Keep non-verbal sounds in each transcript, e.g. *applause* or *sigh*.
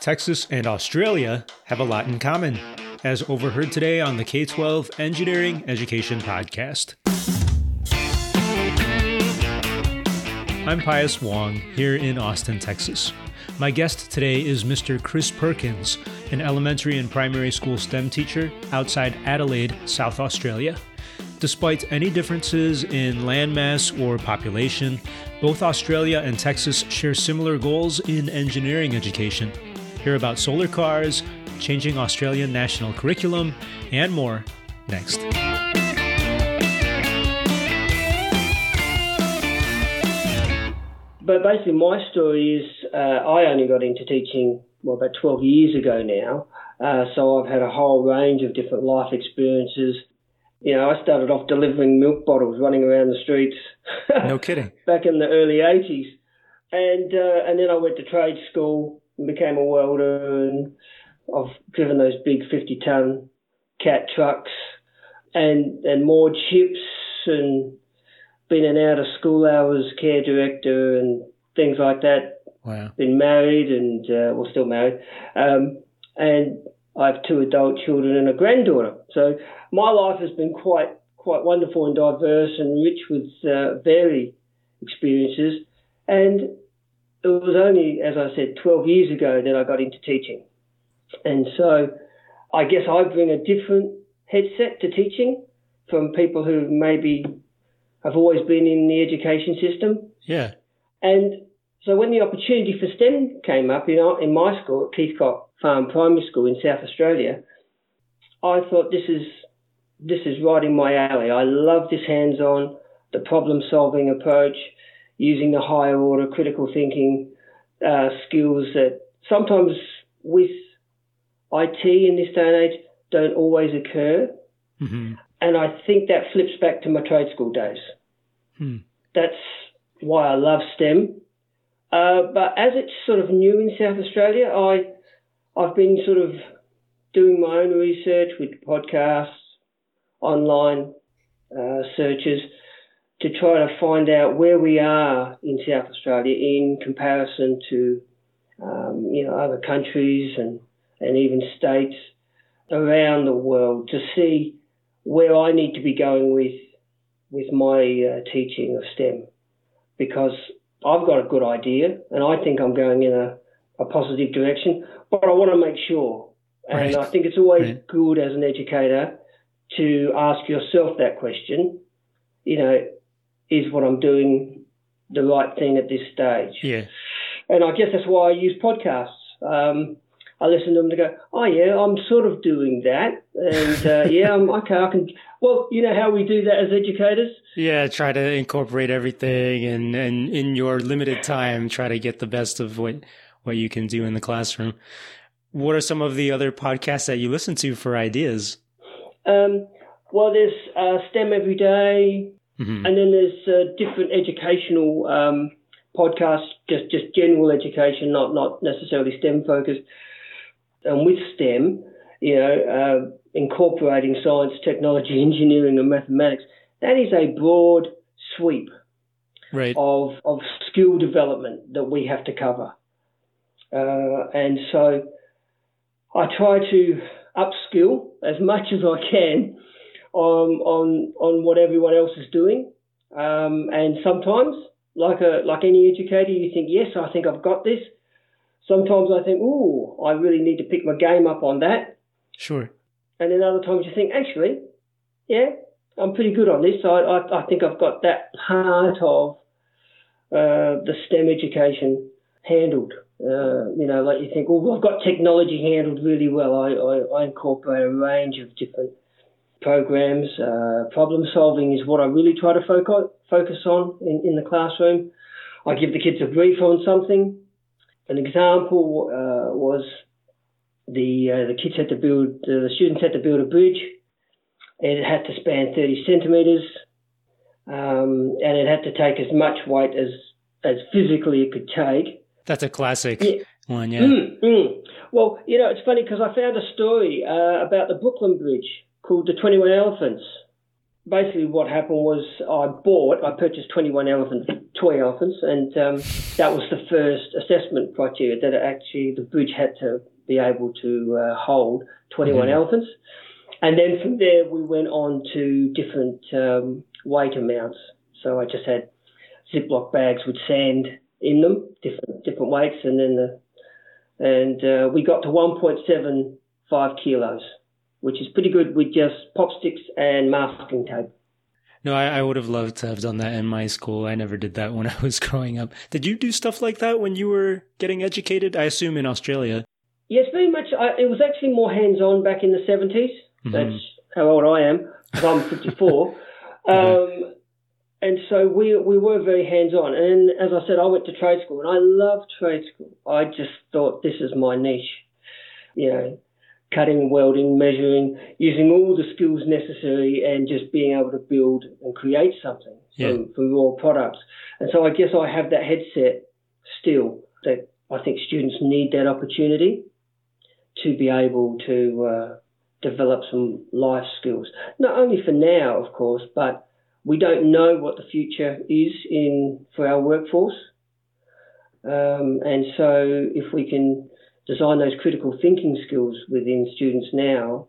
Texas and Australia have a lot in common, as overheard today on the K 12 Engineering Education Podcast. I'm Pius Wong here in Austin, Texas. My guest today is Mr. Chris Perkins, an elementary and primary school STEM teacher outside Adelaide, South Australia. Despite any differences in landmass or population, both Australia and Texas share similar goals in engineering education Hear about solar cars, changing Australian national curriculum, and more next. But basically, my story is uh, I only got into teaching well about 12 years ago now. Uh, so I've had a whole range of different life experiences. You know, I started off delivering milk bottles, running around the streets. No kidding. *laughs* back in the early 80s, and uh, and then I went to trade school became a welder and I've driven those big 50 ton cat trucks and, and moored ships and been an out of school hours care director and things like that. Wow. Been married and, uh, well, still married. Um, and I have two adult children and a granddaughter. So my life has been quite, quite wonderful and diverse and rich with uh, varied experiences. And it was only, as I said, 12 years ago that I got into teaching. And so I guess I bring a different headset to teaching from people who maybe have always been in the education system. Yeah. And so when the opportunity for STEM came up in, in my school at Keithcot Farm Primary School in South Australia, I thought this is this is right in my alley. I love this hands-on, the problem-solving approach using the higher order critical thinking uh, skills that sometimes with IT in this day and age don't always occur. Mm-hmm. And I think that flips back to my trade school days. Hmm. That's why I love STEM. Uh, but as it's sort of new in South Australia, I I've been sort of doing my own research with podcasts, online uh, searches, to try to find out where we are in South Australia in comparison to um, you know other countries and and even states around the world to see where I need to be going with with my uh, teaching of STEM because I've got a good idea and I think I'm going in a, a positive direction, but I want to make sure. And right. I think it's always right. good as an educator to ask yourself that question. You know, is what I'm doing the right thing at this stage? Yeah. And I guess that's why I use podcasts. Um, I listen to them to go, oh yeah, I'm sort of doing that, and uh, *laughs* yeah, I'm okay. I can. Well, you know how we do that as educators. Yeah, try to incorporate everything, and and in your limited time, try to get the best of what what you can do in the classroom. What are some of the other podcasts that you listen to for ideas? Um, well, there's uh, STEM Everyday, Mm-hmm. And then there's uh, different educational um, podcasts, just just general education, not not necessarily STEM focused. And with STEM, you know, uh, incorporating science, technology, engineering, and mathematics, that is a broad sweep right. of of skill development that we have to cover. Uh, and so, I try to upskill as much as I can on on on what everyone else is doing. Um, and sometimes, like a like any educator, you think, yes, I think I've got this. Sometimes I think, oh, I really need to pick my game up on that. Sure. And then other times you think, actually, yeah, I'm pretty good on this. I I, I think I've got that part of uh, the STEM education handled. Uh, you know, like you think, oh, I've got technology handled really well. I, I, I incorporate a range of different programs. Uh, problem solving is what I really try to focus focus on in, in the classroom. I give the kids a brief on something. An example uh, was the uh, the kids had to build uh, the students had to build a bridge. And it had to span 30 centimeters, um, and it had to take as much weight as as physically it could take. That's a classic yeah. one, yeah. Mm, mm. Well, you know, it's funny because I found a story uh, about the Brooklyn Bridge called The 21 Elephants basically what happened was I bought, I purchased 21 elephant, toy elephants, and um, that was the first assessment criteria that actually the bridge had to be able to uh, hold 21 mm-hmm. elephants. And then from there, we went on to different um, weight amounts. So I just had Ziploc bags with sand in them, different different weights, and then the and uh, we got to 1.75 kilos, which is pretty good with just pop sticks and masking tape. No, I, I, would have loved to have done that in my school. I never did that *laughs* when I was growing up. Did you do stuff like that when you were getting educated? I assume in Australia. Yes, very much. I, it was actually more hands-on back in the 70s. Mm-hmm. That's how old I am. I'm 54. *laughs* um, and so we we were very hands on. And as I said, I went to trade school, and I loved trade school. I just thought this is my niche. You know, cutting, welding, measuring, using all the skills necessary, and just being able to build and create something yeah. from, from raw products. And so I guess I have that headset still that I think students need that opportunity to be able to uh, develop some life skills, not only for now, of course, but we don't know what the future is in for our workforce. Um, and so if we can design those critical thinking skills within students now,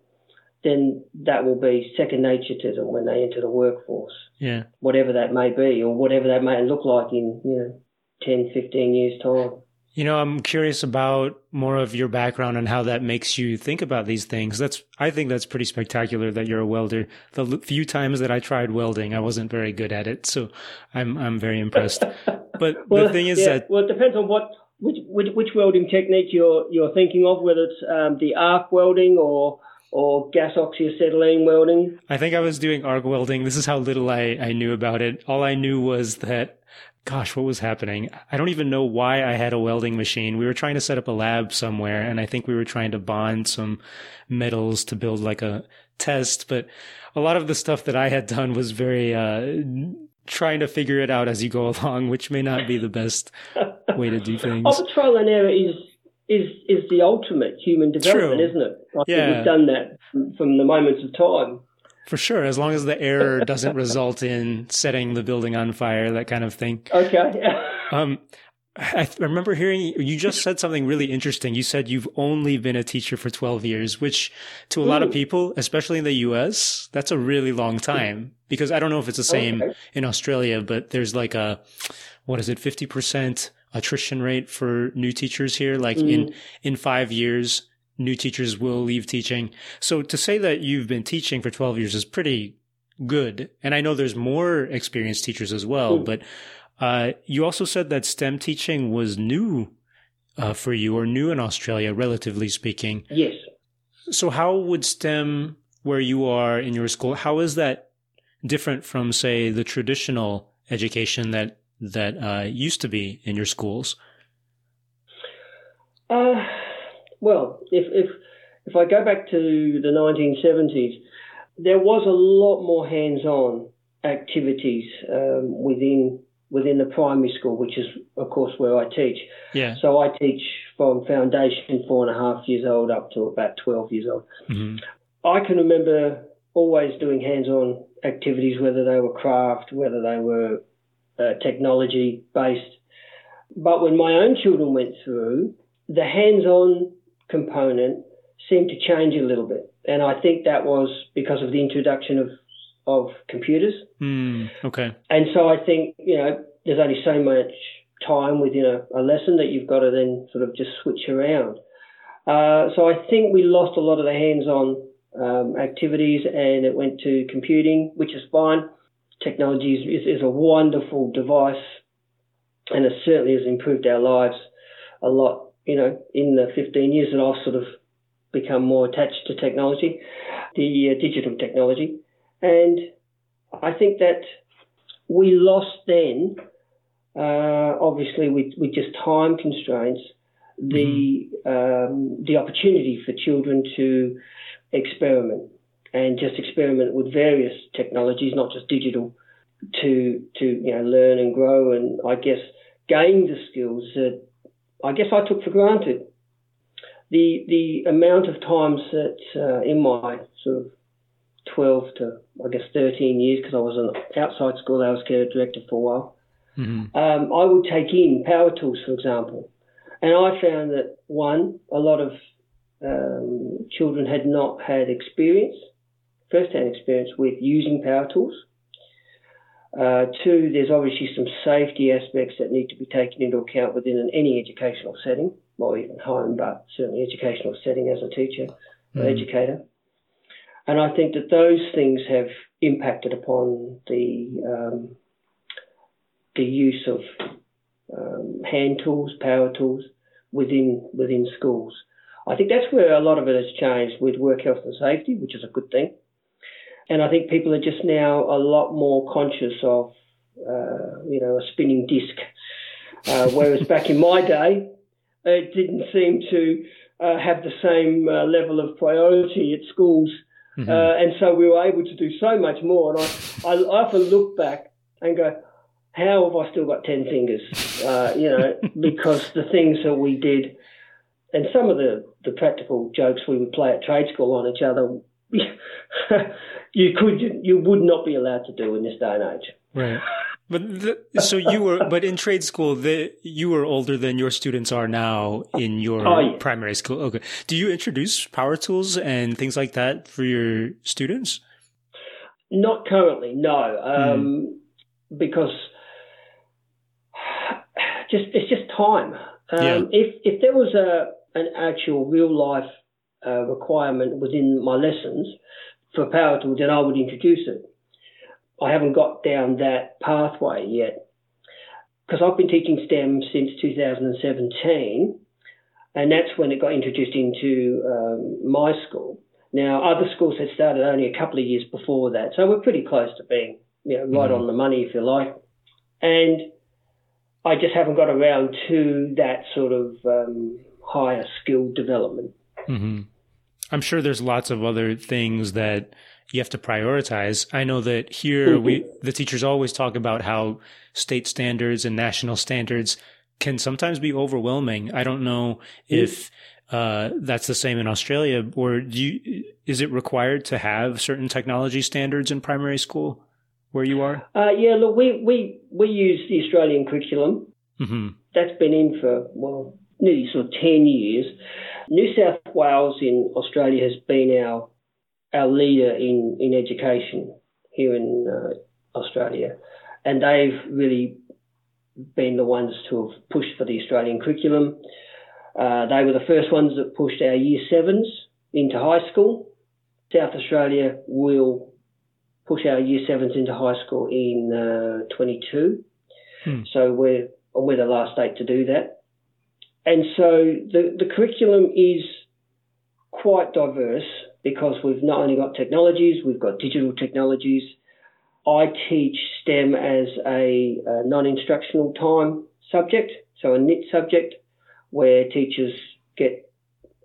then that will be second nature to them when they enter the workforce. Yeah. Whatever that may be or whatever that may look like in, you know, 10, 15 years time. You know, I'm curious about more of your background and how that makes you think about these things. That's, I think that's pretty spectacular that you're a welder. The few times that I tried welding, I wasn't very good at it. So I'm, I'm very impressed. *laughs* But well, the thing is yeah, that. Well, it depends on what, which, which, which welding technique you're, you're thinking of, whether it's um, the arc welding or, or gas oxyacetylene welding? I think I was doing arc welding. This is how little I, I knew about it. All I knew was that gosh, what was happening? I don't even know why I had a welding machine. We were trying to set up a lab somewhere, and I think we were trying to bond some metals to build like a test. But a lot of the stuff that I had done was very uh, trying to figure it out as you go *laughs* along, which may not be the best way to do things. Oh, trial and error is is is the ultimate human development, True. isn't it? I yeah. we've done that from the moments of time. For sure, as long as the error doesn't result in setting the building on fire, that kind of thing. *laughs* Okay. um, I remember hearing you just said something really interesting. You said you've only been a teacher for 12 years, which to a Ooh. lot of people, especially in the US, that's a really long time because I don't know if it's the same okay. in Australia, but there's like a, what is it, 50% attrition rate for new teachers here? Like mm. in, in five years, new teachers will leave teaching. So to say that you've been teaching for 12 years is pretty good. And I know there's more experienced teachers as well, mm. but uh, you also said that STEM teaching was new uh, for you or new in Australia, relatively speaking. Yes. So how would STEM, where you are in your school, how is that different from, say, the traditional education that that uh, used to be in your schools? Uh, well, if if if I go back to the 1970s, there was a lot more hands-on activities um, within within the primary school, which is of course where I teach. Yeah. So I teach from foundation four and a half years old up to about 12 years old. Mm-hmm. I can remember always doing hands-on activities, whether they were craft, whether they were uh, technology based. But when my own children went through, the hands-on component seemed to change a little bit. And I think that was because of the introduction of, of computers. Mm, okay. And so I think, you know, there's only so much time within a, a lesson that you've got to then sort of just switch around. Uh, so I think we lost a lot of the hands-on um, activities and it went to computing, which is fine. Technology is, is, is a wonderful device and it certainly has improved our lives a lot you know, in the 15 years that I've sort of become more attached to technology, the uh, digital technology. And I think that we lost then, uh, obviously with, with just time constraints, the mm-hmm. um, the opportunity for children to experiment and just experiment with various technologies, not just digital, to to you know learn and grow and I guess gain the skills that I guess I took for granted. The the amount of times that uh, in my sort of 12 to, I guess, 13 years because I was an outside school hours care director for a while. Mm-hmm. Um, I would take in power tools, for example. And I found that one, a lot of um, children had not had experience, first-hand experience with using power tools. Uh, two, there's obviously some safety aspects that need to be taken into account within an, any educational setting, or even home, but certainly educational setting as a teacher or mm. educator. And I think that those things have impacted upon the um, the use of um, hand tools, power tools within within schools. I think that's where a lot of it has changed with work health and safety, which is a good thing. And I think people are just now a lot more conscious of, uh, you know, a spinning disc. Uh, whereas back in my day, it didn't seem to uh, have the same uh, level of priority at schools. Mm-hmm. Uh, and so we were able to do so much more. And I, I often look back and go, how have I still got 10 fingers? Uh, you know, *laughs* because the things that we did and some of the, the practical jokes we would play at trade school on each other, *laughs* you could you would not be allowed to do in this day and age. Right. But the, so you were, but in trade school, the, you were older than your students are now in your oh, yeah. primary school. Okay. Do you introduce power tools and things like that for your students? Not currently, no, um, mm. because just it's just time. Um, yeah. If if there was a an actual real life uh, requirement within my lessons for power tools, then I would introduce it. I haven't got down that pathway yet because I've been teaching STEM since 2017, and that's when it got introduced into um, my school. Now, other schools had started only a couple of years before that, so we're pretty close to being you know, right mm-hmm. on the money, if you like. And I just haven't got around to that sort of um, higher skill development. Mm-hmm. I'm sure there's lots of other things that you have to prioritize. I know that here mm-hmm. we the teachers always talk about how state standards and national standards can sometimes be overwhelming. I don't know mm-hmm. if uh, that's the same in Australia, or do you, is it required to have certain technology standards in primary school where you are? Uh, yeah, look, we, we, we use the Australian curriculum. Mm-hmm. That's been in for, well, nearly sort of 10 years. New South Wales in Australia has been our our leader in, in education here in uh, Australia, and they've really been the ones to have pushed for the Australian curriculum. Uh, they were the first ones that pushed our year sevens into high school. South Australia will push our year sevens into high school in uh, 22. Hmm. So we're we're the last state to do that. And so the, the curriculum is quite diverse because we've not only got technologies, we've got digital technologies. I teach STEM as a, a non instructional time subject, so a NIT subject, where teachers get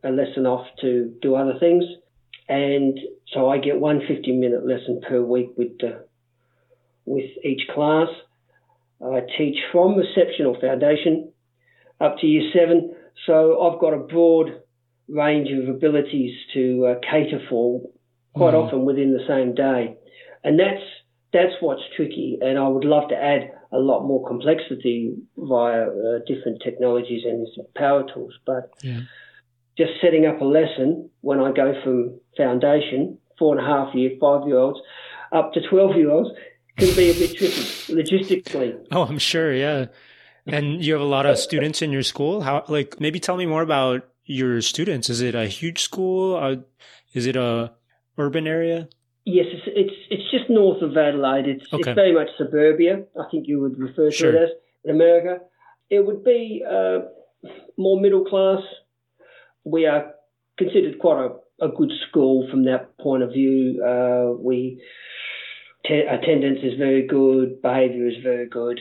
a lesson off to do other things. And so I get one 50 minute lesson per week with, the, with each class. I teach from reception or foundation up to year seven. So I've got a broad range of abilities to uh, cater for quite mm. often within the same day. And that's that's what's tricky. And I would love to add a lot more complexity via uh, different technologies and power tools. But yeah. just setting up a lesson when I go from foundation, four and a half year, five year olds, up to 12 year olds can be a bit tricky logistically. Oh, I'm sure. Yeah. And you have a lot of students in your school. How, like, maybe tell me more about your students. Is it a huge school? Uh, is it a urban area? Yes, it's, it's, it's just north of Adelaide. It's okay. it's very much suburbia. I think you would refer to sure. it as in America. It would be uh, more middle class. We are considered quite a, a good school from that point of view. Uh, we te- attendance is very good, behaviour is very good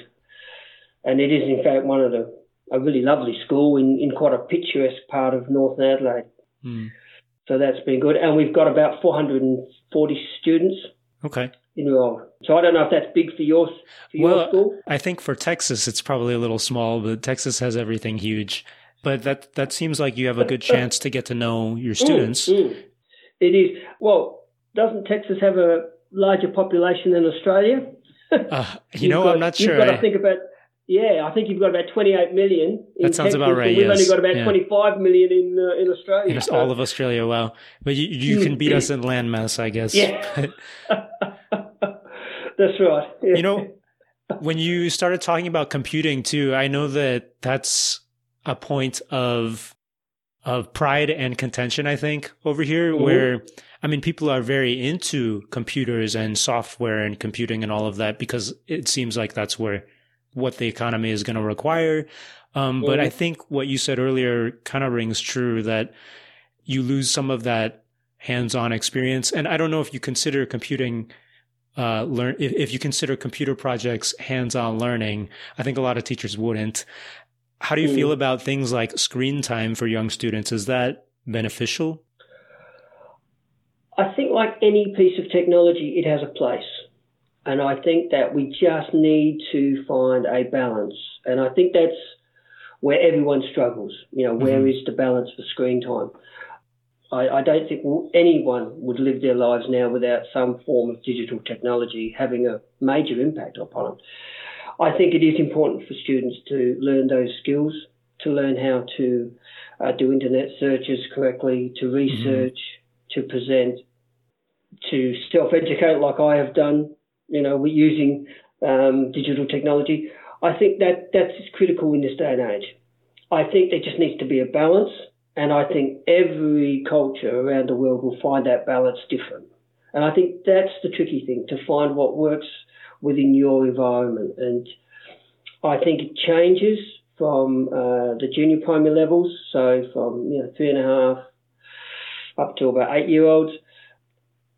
and it is in fact one of the a really lovely school in, in quite a picturesque part of northern Adelaide. Mm. So that's been good, and we've got about 440 students. Okay. Enrolled. So I don't know if that's big for your for well, your school. I think for Texas it's probably a little small, but Texas has everything huge. But that that seems like you have a good *laughs* chance to get to know your students. Mm, mm. It is well doesn't Texas have a larger population than Australia? *laughs* Uh, you know, got, I'm not sure. You've got to think about yeah, I think you've got about 28 million. that sounds Texas, about right. We've yes. only got about yeah. 25 million in uh, in Australia. so. all of Australia. Wow, but you, you can beat us in landmass, I guess. Yeah, *laughs* that's right. Yeah. You know, when you started talking about computing too, I know that that's a point of of pride and contention. I think over here, mm-hmm. where I mean, people are very into computers and software and computing and all of that because it seems like that's where what the economy is going to require. Um, but I think what you said earlier kind of rings true that you lose some of that hands-on experience. And I don't know if you consider computing uh, learn if, if you consider computer projects hands-on learning. I think a lot of teachers wouldn't. How do you mm. feel about things like screen time for young students? Is that beneficial? I think, like any piece of technology, it has a place. And I think that we just need to find a balance. And I think that's where everyone struggles. You know, mm-hmm. where is the balance for screen time? I, I, don't think anyone would live their lives now without some form of digital technology having a major impact upon them. I think it is important for students to learn those skills, to learn how to uh, do internet searches correctly, to mm-hmm. research, mm-hmm. to present, to self educate like I have done you know, we're using um, digital technology. I think that that's critical in this day and age. I think there just needs to be a balance, and I think every culture around the world will find that balance different. And I think that's the tricky thing to find what works within your environment. And I think it changes from uh, the junior primary levels, so from you know three and a half up to about eight year olds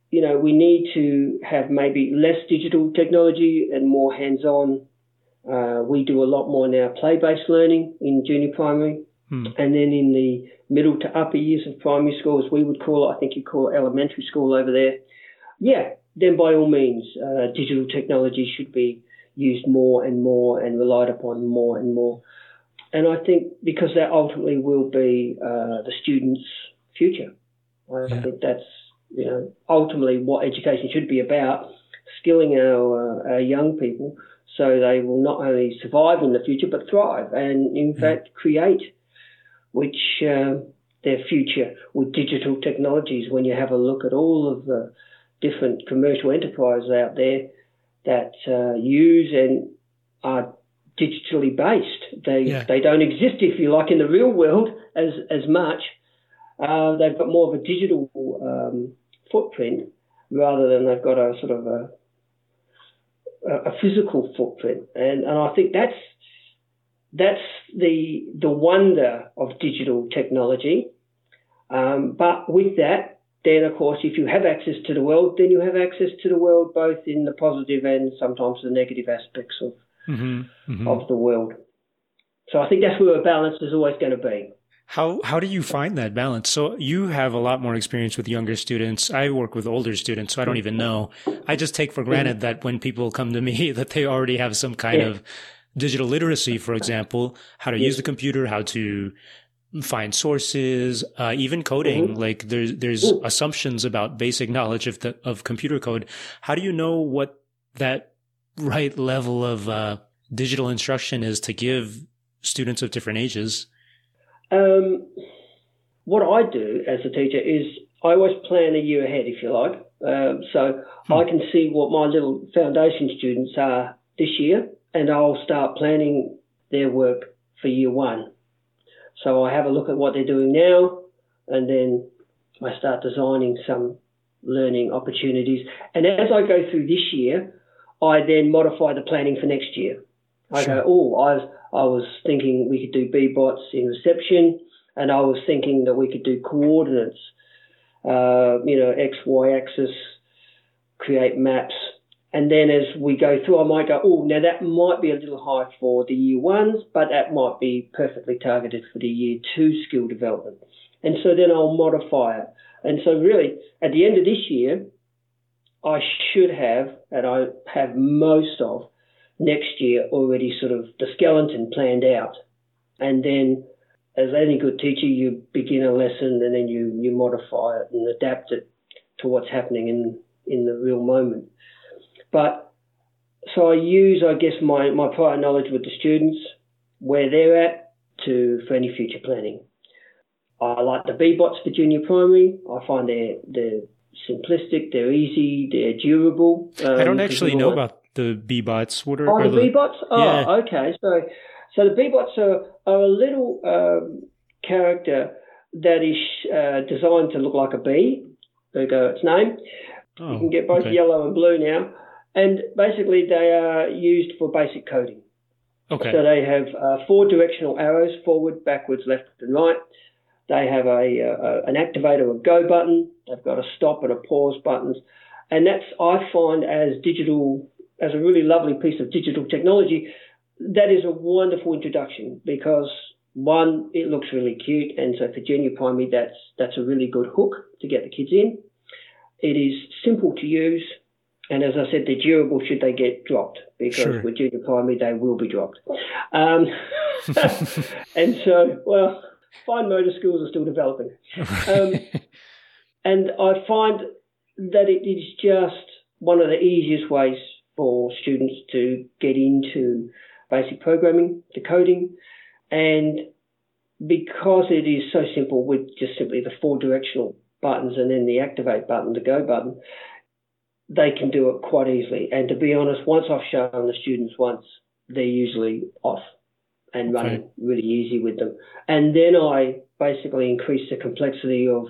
you know, we need to have maybe less digital technology and more hands-on. Uh, we do a lot more now play-based learning in junior primary, hmm. and then in the middle to upper years of primary school, as we would call it, I think you call it elementary school over there. Yeah, then by all means, uh, digital technology should be used more and more and relied upon more and more. And I think because that ultimately will be uh, the student's future. I yeah. think that's you know, ultimately what education should be about, skilling our, uh, our young people so they will not only survive in the future but thrive and, in mm. fact, create which uh, their future with digital technologies. When you have a look at all of the different commercial enterprises out there that uh, use and are digitally based, they yeah. they don't exist, if you like, in the real world as as much uh, they've got more of a digital um, footprint rather than they've got a sort of a, a physical footprint. And, and I think that's that's the the wonder of digital technology. Um, but with that, then of course, if you have access to the world, then you have access to the world both in the positive and sometimes the negative aspects of mm-hmm, mm-hmm. of the world. So I think that's where a balance is always going to be. How how do you find that balance? So you have a lot more experience with younger students. I work with older students, so I don't even know. I just take for granted that when people come to me *laughs* that they already have some kind yeah. of digital literacy, for example, how to use the computer, how to find sources, uh, even coding. Mm-hmm. Like there's there's Ooh. assumptions about basic knowledge of the of computer code. How do you know what that right level of uh, digital instruction is to give students of different ages? Um, what I do as a teacher is I always plan a year ahead, if you like. Um, so hmm. I can see what my little foundation students are this year, and I'll start planning their work for year one. So I have a look at what they're doing now, and then I start designing some learning opportunities. And as I go through this year, I then modify the planning for next year. I sure. go, oh, I was, I was thinking we could do Beebots in reception, and I was thinking that we could do coordinates, uh, you know, X, Y axis, create maps. And then as we go through, I might go, oh, now that might be a little high for the year ones, but that might be perfectly targeted for the year two skill development. And so then I'll modify it. And so really, at the end of this year, I should have, and I have most of, next year already sort of the skeleton planned out. And then, as any good teacher, you begin a lesson and then you, you modify it and adapt it to what's happening in in the real moment. But so I use, I guess, my, my prior knowledge with the students, where they're at, to for any future planning. I like the Beebots for junior primary. I find they're they're simplistic, they're easy, they're durable. Um, I don't actually know about the Beebots. What are, oh, are the, the Beebots? Oh, yeah. okay. So so the Beebots are, are a little um, character that is uh, designed to look like a bee. There you go, its name. Oh, you can get both okay. yellow and blue now. And basically, they are used for basic coding. Okay. So they have uh, four directional arrows forward, backwards, left, and right. They have a, a, an activator, a go button. They've got a stop and a pause buttons. And that's, I find, as digital, as a really lovely piece of digital technology, that is a wonderful introduction because one, it looks really cute, and so for junior primary, that's that's a really good hook to get the kids in. It is simple to use, and as I said, they're durable should they get dropped because sure. with junior primary they will be dropped. Um, *laughs* and so, well, fine motor skills are still developing, um, *laughs* and I find that it is just one of the easiest ways for students to get into basic programming, decoding, and because it is so simple with just simply the four directional buttons and then the activate button, the go button, they can do it quite easily. And to be honest, once I've shown the students once, they're usually off and okay. running really easy with them. And then I basically increase the complexity of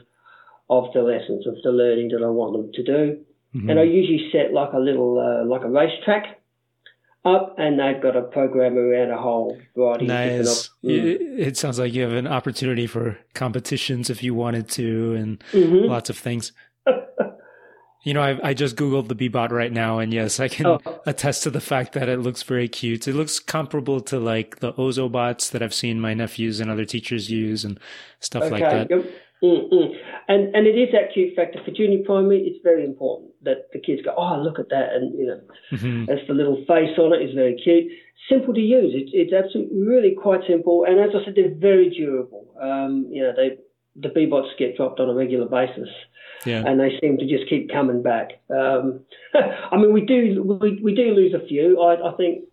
of the lessons, of the learning that I want them to do. Mm-hmm. And I usually set like a little uh, like a racetrack up, and they've got a program around a whole variety. Nice. Mm. It sounds like you have an opportunity for competitions if you wanted to, and mm-hmm. lots of things. *laughs* you know, I, I just googled the Beebot right now, and yes, I can oh. attest to the fact that it looks very cute. It looks comparable to like the Ozobots that I've seen my nephews and other teachers use, and stuff okay. like that. Mm-mm. And and it is that cute factor for junior primary. It's very important that the kids go, oh, look at that, and you know, mm-hmm. that's the little face on it is very cute. Simple to use. It's it's absolutely really quite simple, and as I said, they're very durable. Um, you know, they the Beebots get dropped on a regular basis, yeah. and they seem to just keep coming back. Um, *laughs* I mean, we do we, we do lose a few. I, I think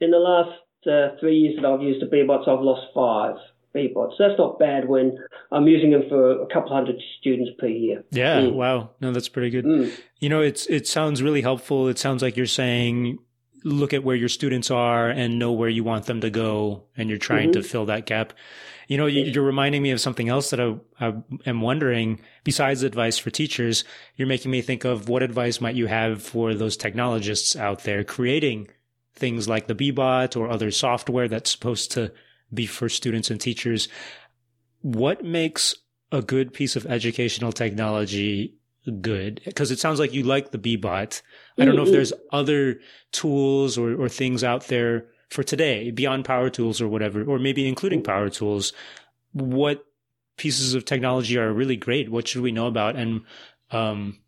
in the last uh, three years that I've used the Beebots, I've lost five. Beebots. So that's not bad when I'm using them for a couple hundred students per year. Yeah, mm. wow. No, that's pretty good. Mm. You know, it's it sounds really helpful. It sounds like you're saying look at where your students are and know where you want them to go and you're trying mm-hmm. to fill that gap. You know, you're reminding me of something else that I, I am wondering besides advice for teachers, you're making me think of what advice might you have for those technologists out there creating things like the Beebot or other software that's supposed to be for students and teachers. What makes a good piece of educational technology good? Because it sounds like you like the Beebot. I don't know if mm-hmm. there's other tools or, or things out there for today beyond power tools or whatever, or maybe including power tools. What pieces of technology are really great? What should we know about? And, um,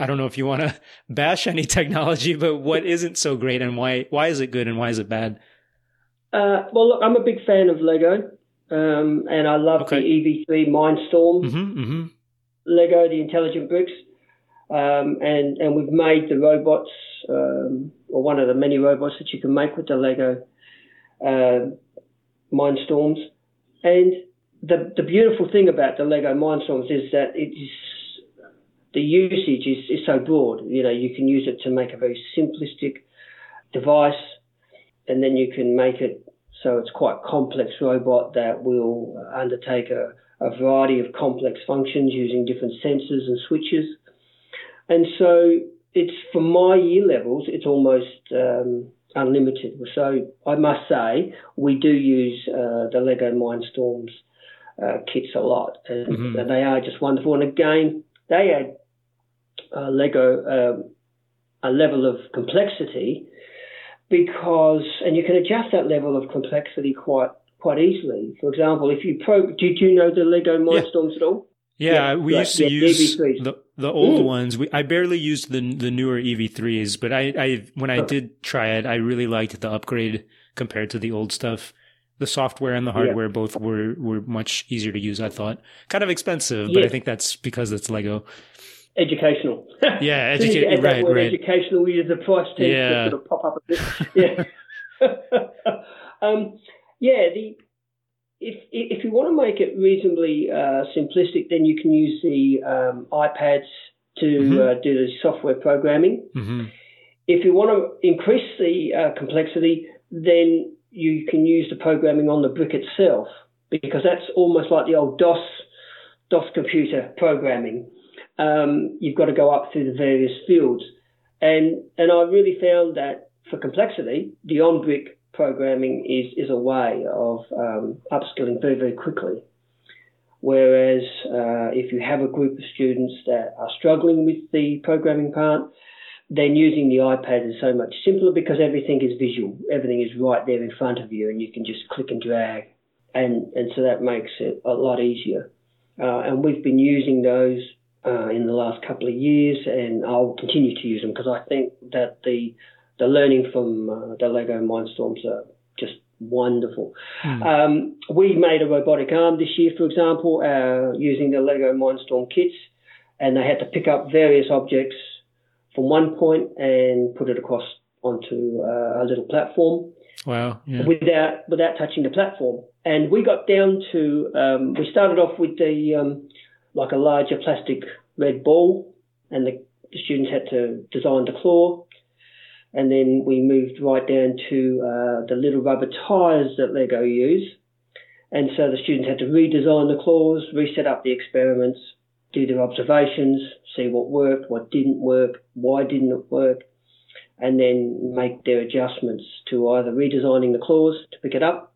I don't know if you want to *laughs* bash any *laughs* technology, but what isn't so great and why, why is it good and why is it bad? Uh, well, look, I'm a big fan of Lego, um, and I love okay. the EV3 Mindstorm mm-hmm, mm-hmm. Lego, the intelligent bricks, um, and and we've made the robots, um, or one of the many robots that you can make with the Lego uh, Mindstorms, and the the beautiful thing about the Lego Mindstorms is that it is the usage is, is so broad. You know, you can use it to make a very simplistic device and then you can make it so it's quite complex robot that will undertake a, a variety of complex functions using different sensors and switches. And so it's for my year levels, it's almost um, unlimited. So I must say we do use uh, the Lego Mindstorms uh, kits a lot, and, mm-hmm. and, they are just wonderful. And again, they add uh, Lego um, a level of complexity because, and you can adjust that level of complexity quite quite easily. For example, if you pro, did you know the Lego Mindstorms yeah. at all? Yeah, yeah we right. used to yeah, use the the old mm. ones. We, I barely used the the newer EV3s, but I, I when I did try it, I really liked the upgrade compared to the old stuff. The software and the hardware yeah. both were were much easier to use. I thought kind of expensive, but I think that's because it's Lego. Educational. Yeah, *laughs* educational. right, right. Educational. The price tends yeah. to sort of pop up a bit. Yeah. *laughs* um, yeah. The if if you want to make it reasonably uh, simplistic, then you can use the um, iPads to mm-hmm. uh, do the software programming. Mm-hmm. If you want to increase the uh, complexity, then you can use the programming on the brick itself because that's almost like the old DOS DOS computer programming. Um, you've got to go up through the various fields, and and I really found that for complexity, the on brick programming is is a way of um, upskilling very very quickly. Whereas uh, if you have a group of students that are struggling with the programming part, then using the iPad is so much simpler because everything is visual. Everything is right there in front of you, and you can just click and drag, and and so that makes it a lot easier. Uh, and we've been using those uh, in the last couple of years, and I'll continue to use them because I think that the the learning from uh, the Lego Mindstorms are just wonderful. Mm. Um, we made a robotic arm this year, for example, uh, using the Lego Mindstorm kits, and they had to pick up various objects from one point and put it across onto uh, a little platform. Wow! Yeah. Without without touching the platform, and we got down to um, we started off with the um, like a larger plastic red ball, and the, the students had to design the claw. And then we moved right down to uh, the little rubber tires that Lego use. And so the students had to redesign the claws, reset up the experiments, do their observations, see what worked, what didn't work, why didn't it work, and then make their adjustments to either redesigning the claws to pick it up,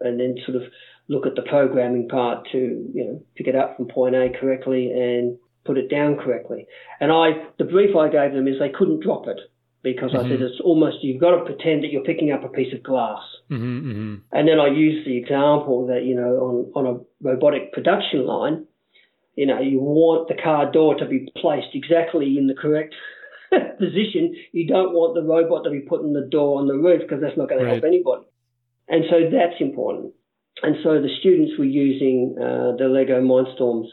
and then sort of look at the programming part to you know pick it up from point A correctly and put it down correctly. And I the brief I gave them is they couldn't drop it because mm-hmm. I said mm-hmm. it's almost you've got to pretend that you're picking up a piece of glass. Mm-hmm, mm-hmm. And then I used the example that you know on on a robotic production line, you know you want the car door to be placed exactly in the correct *laughs* position. You don't want the robot to be putting the door on the roof because that's not going right. to help anybody. And so that's important. And so the students were using uh, the Lego Mindstorms.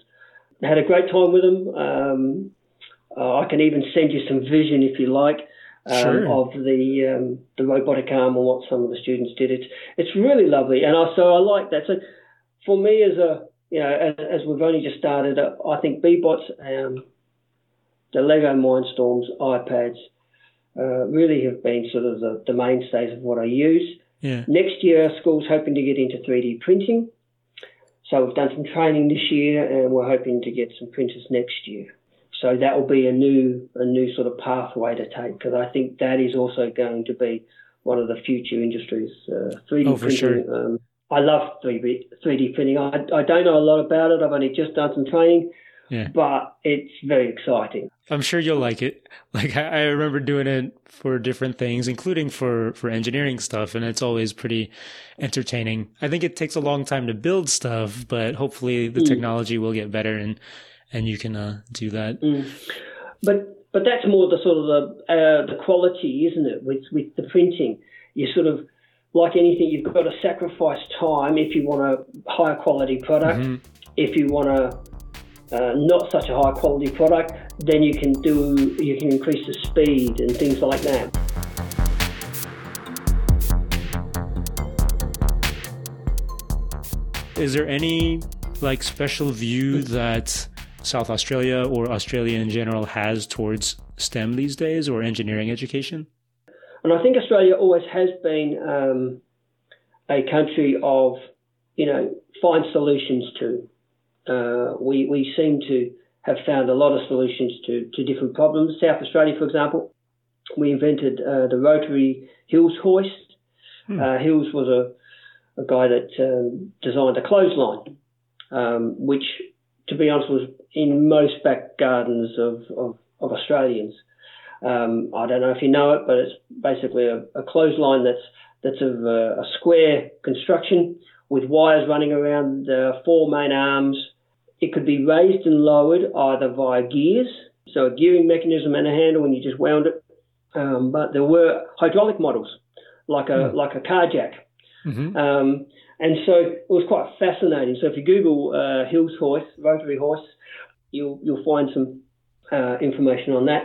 They had a great time with them. Um, uh, I can even send you some vision if you like um, sure. of the um, the robotic arm and what some of the students did. It's it's really lovely, and I, so I like that. So for me, as a you know, as, as we've only just started, uh, I think Beebots, um, the Lego Mindstorms, iPads, uh, really have been sort of the, the mainstays of what I use. Yeah. Next year, our school's hoping to get into 3D printing. So we've done some training this year, and we're hoping to get some printers next year. So that will be a new a new sort of pathway to take because I think that is also going to be one of the future industries. Uh, 3D oh, printing. Sure. Um, I love 3D 3D printing. I, I don't know a lot about it. I've only just done some training. Yeah. But it's very exciting. I'm sure you'll like it. *laughs* Like I, remember doing it for different things, including for for engineering stuff, and it's always pretty entertaining. I think it takes a long time to build stuff, but hopefully the mm. technology will get better and and you can uh, do that. Mm. But but that's more the sort of the uh, the quality, isn't it? With with the printing, you sort of like anything, you've got to sacrifice time if you want a higher quality product. Mm-hmm. If you want a uh, not such a high quality product, then you can do you can increase the speed and things like that. Is there any like special view that South Australia or Australia in general has towards STEM these days or engineering education? And I think Australia always has been um, a country of, you know, find solutions to. Uh, we, we seem to have found a lot of solutions to, to different problems. South Australia, for example, we invented uh, the rotary Hills hoist. Hmm. Uh, Hills was a, a guy that um, designed a clothesline, um, which to be honest, was in most back gardens of, of, of Australians. Um, I don't know if you know it, but it's basically a, a clothesline that's that's of a, a, square construction with wires running around the four main arms. It could be raised and lowered either via gears, so a gearing mechanism and a handle, and you just wound it. Um, but there were hydraulic models, like a mm. like a car jack. Mm-hmm. Um, and so it was quite fascinating. So if you Google uh, Hills hoist, rotary hoist, you'll you'll find some uh, information on that.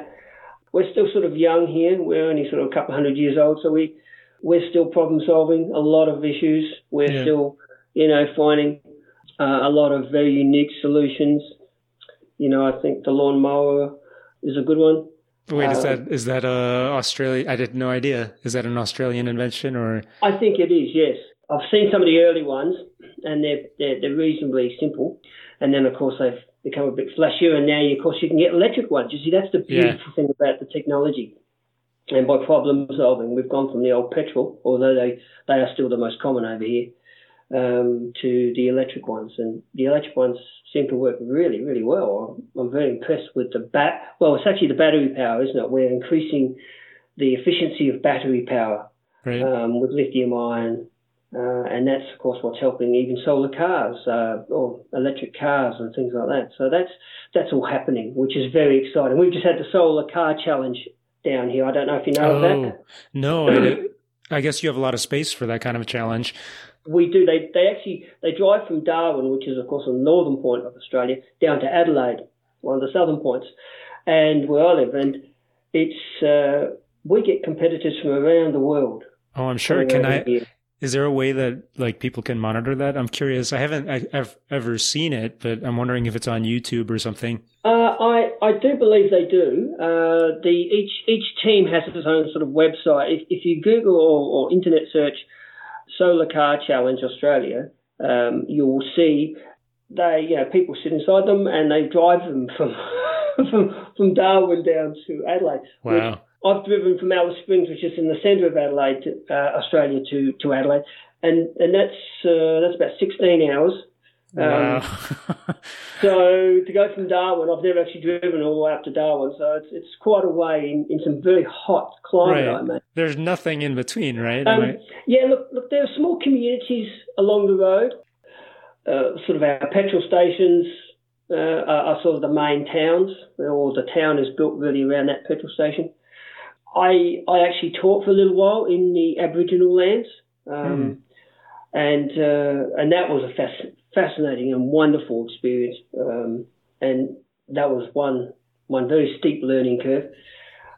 We're still sort of young here. We're only sort of a couple hundred years old, so we we're still problem solving a lot of issues. We're yeah. still, you know, finding uh, a lot of very unique solutions. You know, I think the lawnmower is a good one. Wait, is uh, that is that a Australia? I had no idea. Is that an Australian invention or? I think it is. Yes, I've seen some of the early ones, and they're they're, they're reasonably simple. And then of course they've become a bit flashier, and now of course you can get electric ones. You see, that's the beautiful yeah. thing about the technology. And by problem solving, we've gone from the old petrol, although they they are still the most common over here, um, to the electric ones. And the electric ones seem to work really, really well. I'm, I'm very impressed with the bat. Well, it's actually the battery power, isn't it? We're increasing the efficiency of battery power right. um, with lithium ion, uh, and that's of course what's helping even solar cars uh, or electric cars and things like that. So that's that's all happening, which is very exciting. We've just had the solar car challenge down here. I don't know if you know oh, that. No, I, I guess you have a lot of space for that kind of challenge we do. They they actually they drive from Darwin, which is of course the northern point of Australia, down to Adelaide, one of the southern points, and where I live, and it's uh, we get competitors from around the world. Oh, I'm sure. Can I? Here. Is there a way that like people can monitor that? I'm curious. I haven't I, have ever seen it, but I'm wondering if it's on YouTube or something. Uh, I I do believe they do. Uh, the each each team has its own sort of website. If, if you Google or, or internet search Solar Car Challenge Australia, um, you'll see they, you know, people sit inside them and they drive them from *laughs* from, from Darwin down to Adelaide. Wow. I've driven from Alice Springs, which is in the centre of Adelaide, uh, Australia, to, to Adelaide, and and that's uh, that's about 16 hours. Um, wow. *laughs* *laughs* so to go from Darwin, I've never actually driven all the way up to Darwin, so it's it's quite a way in, in some very hot climate. Right. I mean. There's nothing in between, right? Um, I... Yeah, look, look, there are small communities along the road. Uh, sort of our petrol stations uh, are, are, sort of the main towns, or the town is built really around that petrol station. I I actually taught for a little while in the Aboriginal lands, um, mm. and uh, and that was a fasc- fascinating and wonderful experience. Um, and that was one one very steep learning curve.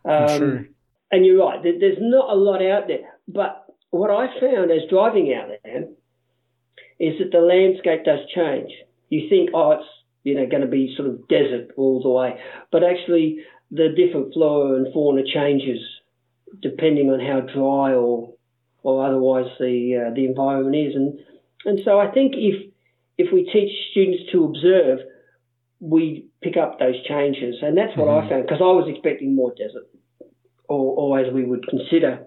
Um, sure. And you're right. There's not a lot out there, but what I found as driving out there is that the landscape does change. You think, oh, it's you know going to be sort of desert all the way, but actually the different flora and fauna changes depending on how dry or or otherwise the uh, the environment is, and and so I think if if we teach students to observe, we pick up those changes, and that's what mm-hmm. I found because I was expecting more desert, or, or as we would consider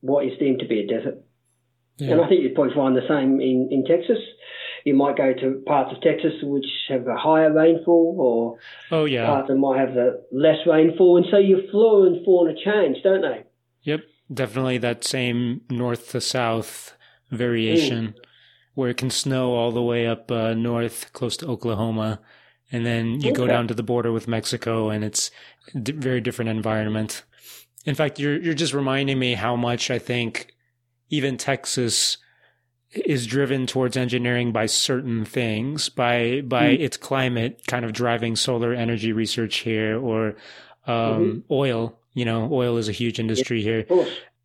what is deemed to be a desert. Yeah. And I think you'd probably find the same in, in Texas. You might go to parts of Texas which have a higher rainfall, or oh yeah, parts that might have the less rainfall, and so your flora and fauna change, don't they? Yep, definitely that same north to south variation. Mm where it can snow all the way up uh, north, close to Oklahoma, and then you okay. go down to the border with Mexico, and it's a d- very different environment. In fact, you're you're just reminding me how much I think even Texas is driven towards engineering by certain things, by by mm. its climate kind of driving solar energy research here, or um, mm-hmm. oil. You know, oil is a huge industry here.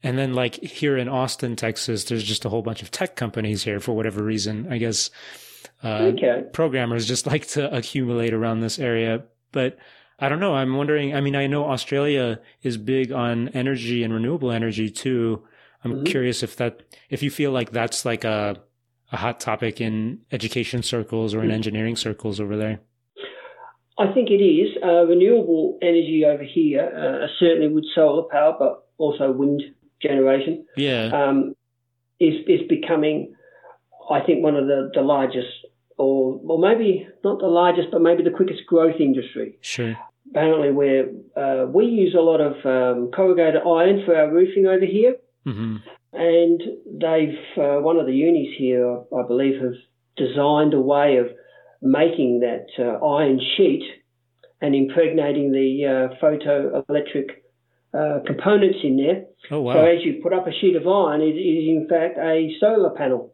And then like here in Austin, Texas, there's just a whole bunch of tech companies here for whatever reason. I guess uh, okay. programmers just *laughs* like to accumulate around this area. But I don't know. I'm wondering. I mean, I know Australia is big on energy and renewable energy too. I'm mm-hmm. curious if that if you feel like that's like a a hot topic in education circles or in mm-hmm. engineering circles over there. I think it is. Uh, renewable energy over here, uh, certainly with solar power, but also wind generation. Yeah. Um, is is becoming, I think, one of the, the largest, or or maybe not the largest, but maybe the quickest growth industry. Sure. Apparently, where uh, we use a lot of um, corrugated iron for our roofing over here, mm-hmm. and they've uh, one of the unis here, I believe, have designed a way of making that uh, iron sheet and impregnating the uh, photoelectric uh, components in there. Oh, wow. So as you put up a sheet of iron, it is in fact a solar panel.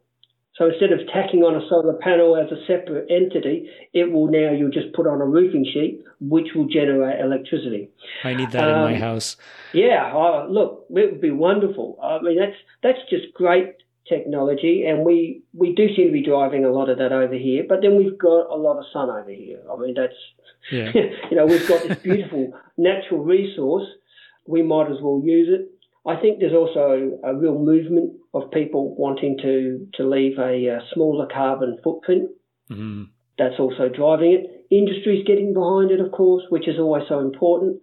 So instead of tacking on a solar panel as a separate entity, it will now you'll just put on a roofing sheet, which will generate electricity. I need that um, in my um, house. Yeah, oh, look, it would be wonderful. I mean, that's that's just great technology, and we we do seem to be driving a lot of that over here. But then we've got a lot of sun over here. I mean, that's yeah. *laughs* you know we've got this beautiful natural resource. We might as well use it. I think there's also a real movement of people wanting to to leave a, a smaller carbon footprint. Mm-hmm. That's also driving it. Industry's getting behind it, of course, which is always so important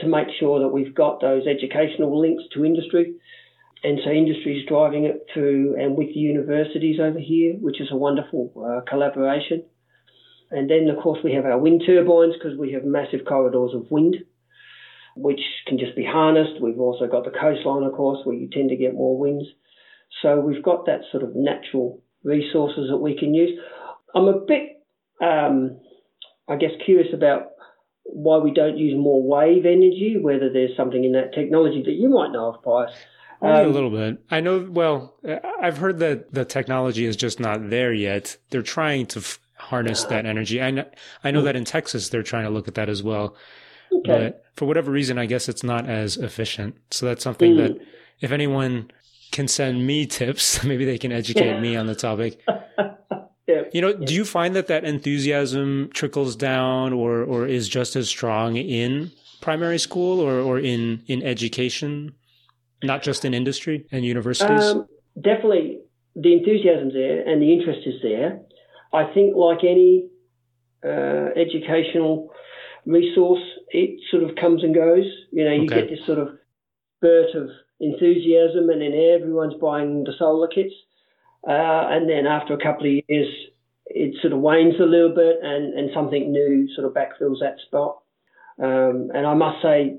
to make sure that we've got those educational links to industry. And so industry is driving it through and with the universities over here, which is a wonderful uh, collaboration. And then, of course, we have our wind turbines because we have massive corridors of wind, which can just be harnessed. We've also got the coastline, of course, where you tend to get more winds. So we've got that sort of natural resources that we can use. I'm a bit, um, I guess, curious about why we don't use more wave energy, whether there's something in that technology that you might know of, Pius. Only um, a little bit. I know, well, I've heard that the technology is just not there yet. They're trying to f- harness that energy. I know, I know that in Texas, they're trying to look at that as well. Okay. But for whatever reason, I guess it's not as efficient. So that's something mm. that if anyone can send me *laughs* tips, maybe they can educate yeah. me on the topic. *laughs* yeah. You know, yeah. do you find that that enthusiasm trickles down or, or is just as strong in primary school or, or in, in education, not just in industry and universities? Um, definitely the enthusiasm's there and the interest is there. I think like any uh, educational resource, it sort of comes and goes. You know, you okay. get this sort of spurt of enthusiasm, and then everyone's buying the solar kits. Uh, and then after a couple of years, it sort of wanes a little bit, and, and something new sort of backfills that spot. Um, and I must say,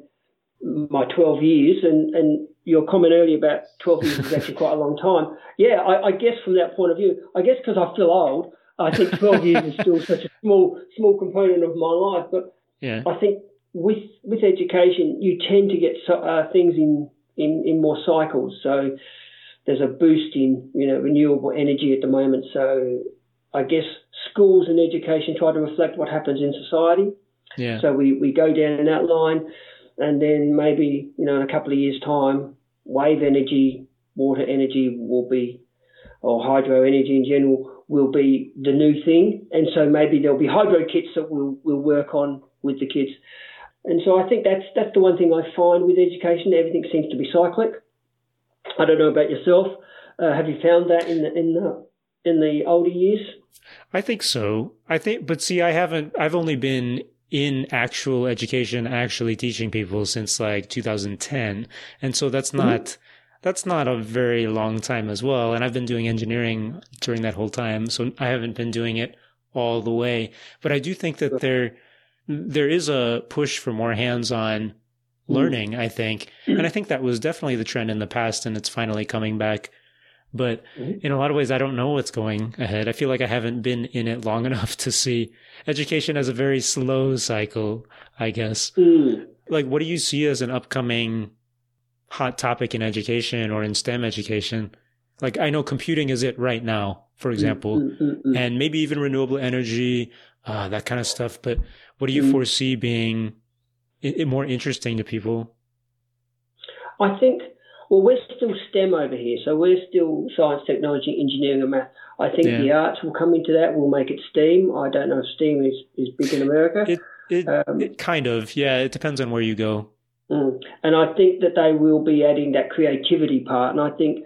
my 12 years, and, and your comment earlier about 12 years is actually quite a long time. Yeah, I, I guess from that point of view, I guess because I feel old, I think 12 years is still such a small small component of my life. But yeah. I think with with education, you tend to get so, uh, things in in, in more cycles. So there's a boost in you know renewable energy at the moment. So I guess schools and education try to reflect what happens in society. Yeah. So we, we go down in that line, and then maybe you know in a couple of years' time, wave energy, water energy will be, or hydro energy in general will be the new thing. And so maybe there'll be hydro kits that we'll we'll work on with the kids. And so I think that's that's the one thing I find with education. Everything seems to be cyclic. I don't know about yourself. Uh, have you found that in the in the in the older years? I think so. I think, but see, I haven't. I've only been in actual education, actually teaching people since like 2010, and so that's mm-hmm. not. Mm-hmm. That's not a very long time as well. And I've been doing engineering during that whole time. So I haven't been doing it all the way. But I do think that there, there is a push for more hands-on mm-hmm. learning, I think. And I think that was definitely the trend in the past and it's finally coming back. But mm-hmm. in a lot of ways, I don't know what's going ahead. I feel like I haven't been in it long *laughs* enough to see education as a very slow cycle, I guess. Mm. Like, what do you see as an upcoming hot topic in education or in STEM education? Like, I know computing is it right now, for example, mm-hmm. and maybe even renewable energy, uh, that kind of stuff. But what do you mm. foresee being more interesting to people? I think, well, we're still STEM over here, so we're still science, technology, engineering, and math. I think yeah. the arts will come into that. We'll make it STEAM. I don't know if STEAM is, is big in America. It, it, um, it kind of, yeah. It depends on where you go. Mm. And I think that they will be adding that creativity part, and I think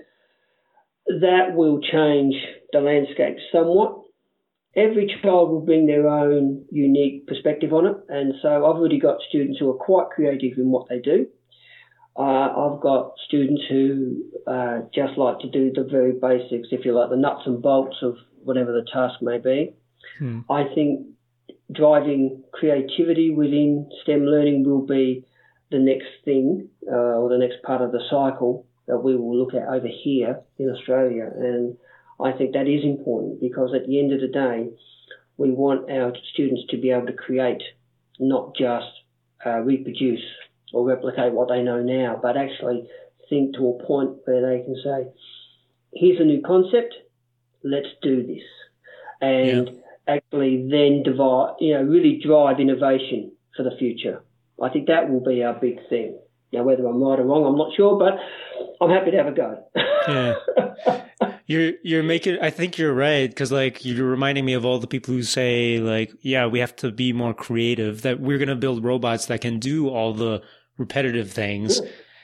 that will change the landscape somewhat every child will bring their own unique perspective on it. And so I've already got students who are quite creative in what they do. Uh, I've got students who uh, just like to do the very basics, if you like, the nuts and bolts of whatever the task may be. Hmm. I think driving creativity within STEM learning will be the next thing uh, or the next part of the cycle that we will look at over here in Australia. And I think that is important because at the end of the day, we want our students to be able to create, not just uh, reproduce or replicate what they know now, but actually think to a point where they can say, here's a new concept, let's do this, and yeah. actually then divide, you know, really drive innovation for the future. I think that will be our big thing. Now, whether I'm right or wrong, I'm not sure, but I'm happy to have a go. yeah. *laughs* You're you're making. I think you're right because like you're reminding me of all the people who say like, yeah, we have to be more creative. That we're gonna build robots that can do all the repetitive things,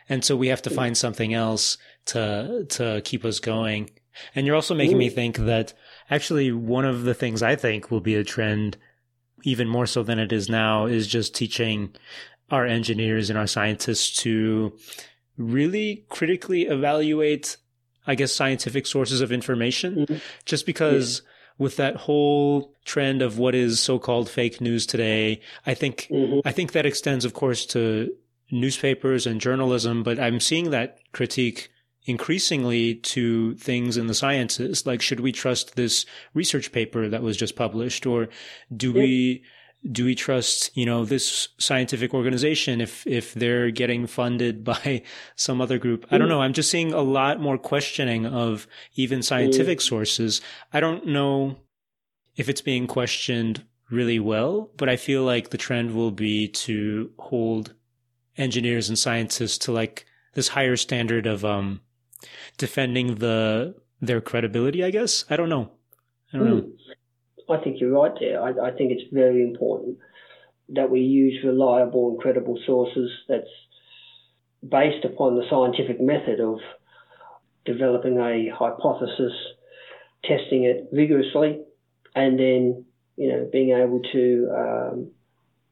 and so we have to find something else to to keep us going. And you're also making me think that actually one of the things I think will be a trend, even more so than it is now, is just teaching our engineers and our scientists to really critically evaluate, I guess, scientific sources of information. Mm-hmm. Just because yeah. with that whole trend of what is so-called fake news today, I think mm-hmm. I think that extends, of course, to newspapers and journalism. But I'm seeing that critique increasingly to things in the sciences like should we trust this research paper that was just published or do yeah. we do we trust you know this scientific organization if if they're getting funded *laughs* by some other group i don't know i'm just seeing a lot more questioning of even scientific mm. sources i don't know if it's being questioned really well but i feel like the trend will be to hold engineers and scientists to like this higher standard of um defending the their credibility. I guess I don't know. I don't mm. know. I think you're right there. I, I think it's very important that we use reliable and credible sources that's based upon the scientific method of developing a hypothesis, testing it vigorously, and then you know being able to um,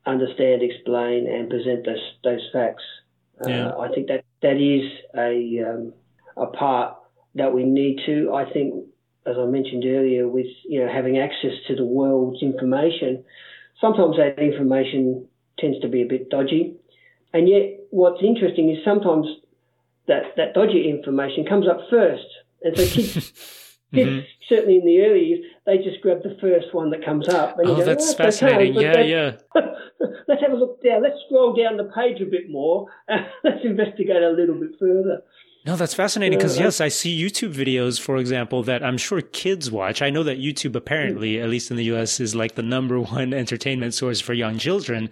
understand, explain, and present those those facts. Yeah. Uh, I think that that is a um, a part that we need to. I think, as I mentioned earlier, with you know having access to the world's information, sometimes that information tends to be a bit dodgy, and yet what's interesting is sometimes that that dodgy information comes up first, and so kids. *laughs* Mm-hmm. Certainly in the early years, they just grab the first one that comes up. And oh, go, that's oh, fascinating. Okay, yeah, yeah. *laughs* let's have a look down. Let's scroll down the page a bit more. *laughs* let's investigate a little bit further. No, that's fascinating because yes, I see YouTube videos, for example, that I'm sure kids watch. I know that YouTube apparently, mm. at least in the US, is like the number *laughs* one entertainment source for young children.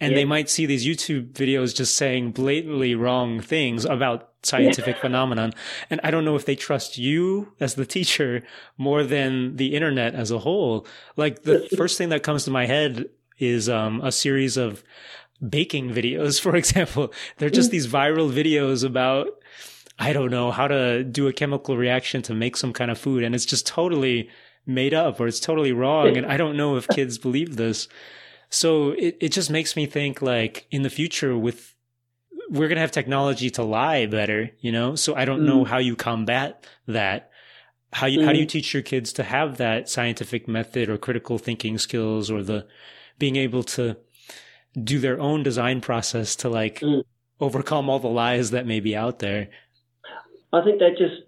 And yeah. they might see these YouTube videos just saying blatantly wrong things about scientific yeah. phenomenon. And I don't know if they trust you as the teacher more than the internet as a whole. Like the *laughs* first thing that comes to my head is um, a series of baking videos, *laughs* for example. They're just mm. these viral videos about I don't know how to do a chemical reaction to make some kind of food. And it's just totally made up or it's totally wrong. And I don't know if *laughs* kids believe this. So it, it just makes me think like in the future with, we're going to have technology to lie better, you know? So I don't mm. know how you combat that. How you, mm. how do you mm. teach your kids to have that scientific method or critical thinking skills or the being able to do their own design process to like mm. overcome all the lies that may be out there? I think that just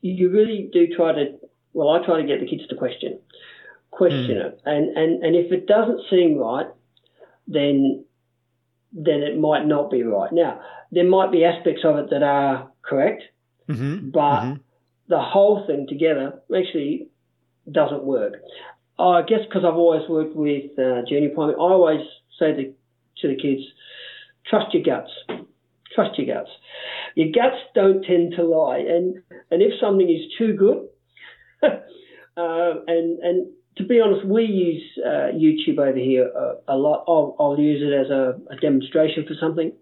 you really do try to. Well, I try to get the kids to question, question mm. it, and and and if it doesn't seem right, then then it might not be right. Now there might be aspects of it that are correct, mm-hmm. but mm-hmm. the whole thing together actually doesn't work. I guess because I've always worked with uh, junior primary, I always say to, to the kids, trust your guts. Trust your guts. Your guts don't tend to lie, and and if something is too good, *laughs* uh, and and to be honest, we use uh, YouTube over here a, a lot. I'll, I'll, use it as a, a, demonstration for something,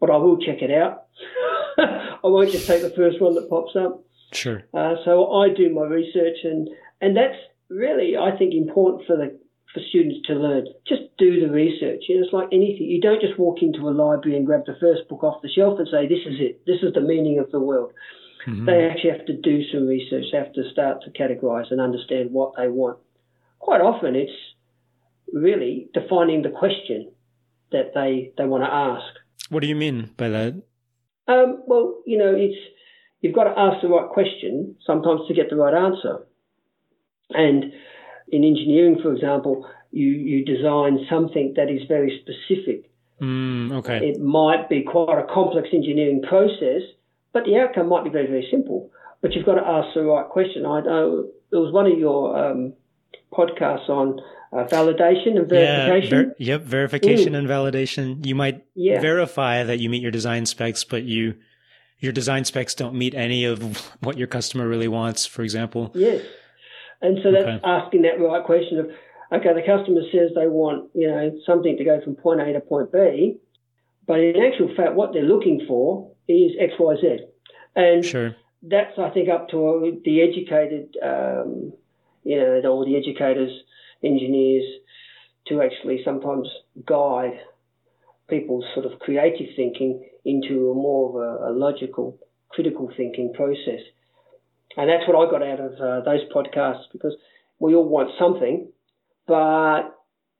but I will check it out. *laughs* I won't just take the first one that pops up. Sure. Uh, so I do my research, and and that's really I think important for the for students to learn. Just do the research. You know, it's like anything. You don't just walk into a library and grab the first book off the shelf and say, "This is it. This is the meaning of the world." Mm-hmm. They actually have to do some research. They have to start to categorize and understand what they want. Quite often, it's really defining the question that they they want to ask. What do you mean by that? Um, well, you know, it's you've got to ask the right question sometimes to get the right answer, and in engineering, for example, you, you design something that is very specific. Mm, okay. It might be quite a complex engineering process, but the outcome might be very, very simple. but you've got to ask the right question. I know it was one of your um, podcasts on uh, validation and verification. Yeah, ver- yep, verification mm. and validation. You might yeah. verify that you meet your design specs, but you your design specs don't meet any of what your customer really wants, for example. Yes. And so that's okay. asking that right question of, okay, the customer says they want, you know, something to go from point A to point B, but in actual fact, what they're looking for is X, Y, Z. And sure. that's, I think, up to the educated, um, you know, all the educators, engineers, to actually sometimes guide people's sort of creative thinking into a more of a, a logical, critical thinking process. And that's what I got out of uh, those podcasts because we all want something, but